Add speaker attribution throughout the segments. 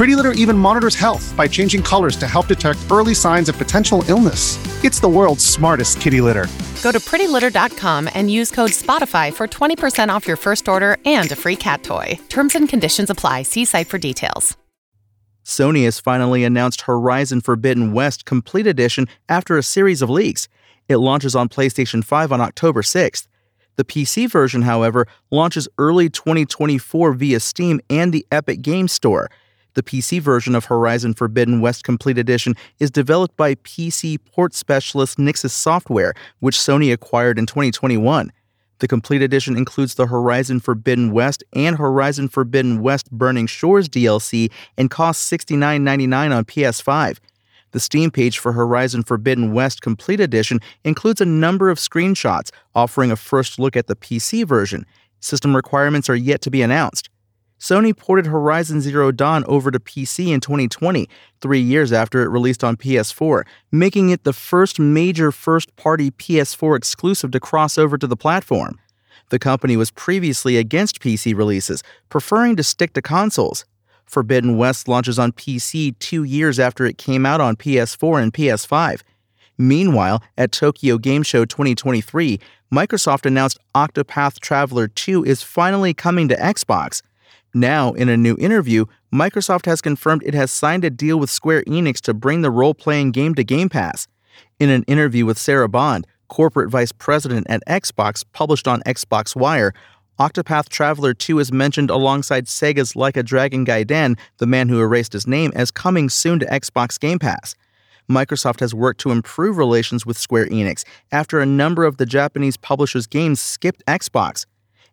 Speaker 1: Pretty Litter even monitors health by changing colors to help detect early signs of potential illness. It's the world's smartest kitty litter.
Speaker 2: Go to prettylitter.com and use code SPOTIFY for 20% off your first order and a free cat toy. Terms and conditions apply. See site for details.
Speaker 3: Sony has finally announced Horizon Forbidden West Complete Edition after a series of leaks. It launches on PlayStation 5 on October 6th. The PC version, however, launches early 2024 via Steam and the Epic Games Store. The PC version of Horizon Forbidden West Complete Edition is developed by PC port specialist Nixxes Software, which Sony acquired in 2021. The Complete Edition includes the Horizon Forbidden West and Horizon Forbidden West Burning Shores DLC and costs $69.99 on PS5. The Steam page for Horizon Forbidden West Complete Edition includes a number of screenshots offering a first look at the PC version. System requirements are yet to be announced. Sony ported Horizon Zero Dawn over to PC in 2020, three years after it released on PS4, making it the first major first party PS4 exclusive to cross over to the platform. The company was previously against PC releases, preferring to stick to consoles. Forbidden West launches on PC two years after it came out on PS4 and PS5. Meanwhile, at Tokyo Game Show 2023, Microsoft announced Octopath Traveler 2 is finally coming to Xbox. Now, in a new interview, Microsoft has confirmed it has signed a deal with Square Enix to bring the role playing game to Game Pass. In an interview with Sarah Bond, corporate vice president at Xbox, published on Xbox Wire, Octopath Traveler 2 is mentioned alongside Sega's Like a Dragon Gaiden, the man who erased his name, as coming soon to Xbox Game Pass. Microsoft has worked to improve relations with Square Enix after a number of the Japanese publisher's games skipped Xbox.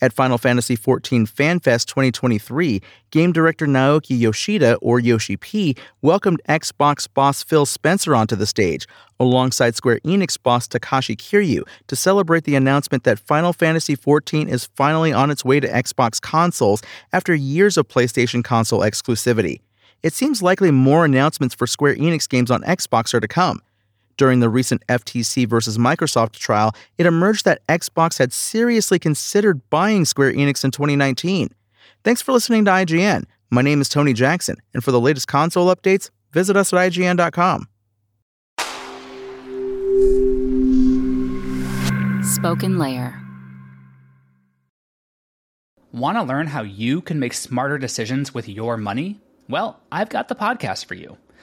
Speaker 3: At Final Fantasy XIV FanFest 2023, game director Naoki Yoshida, or Yoshi P, welcomed Xbox boss Phil Spencer onto the stage, alongside Square Enix boss Takashi Kiryu, to celebrate the announcement that Final Fantasy XIV is finally on its way to Xbox consoles after years of PlayStation console exclusivity. It seems likely more announcements for Square Enix games on Xbox are to come. During the recent FTC versus Microsoft trial, it emerged that Xbox had seriously considered buying Square Enix in 2019. Thanks for listening to IGN. My name is Tony Jackson, and for the latest console updates, visit us at IGN.com.
Speaker 4: Spoken Layer.
Speaker 5: Want to learn how you can make smarter decisions with your money? Well, I've got the podcast for you.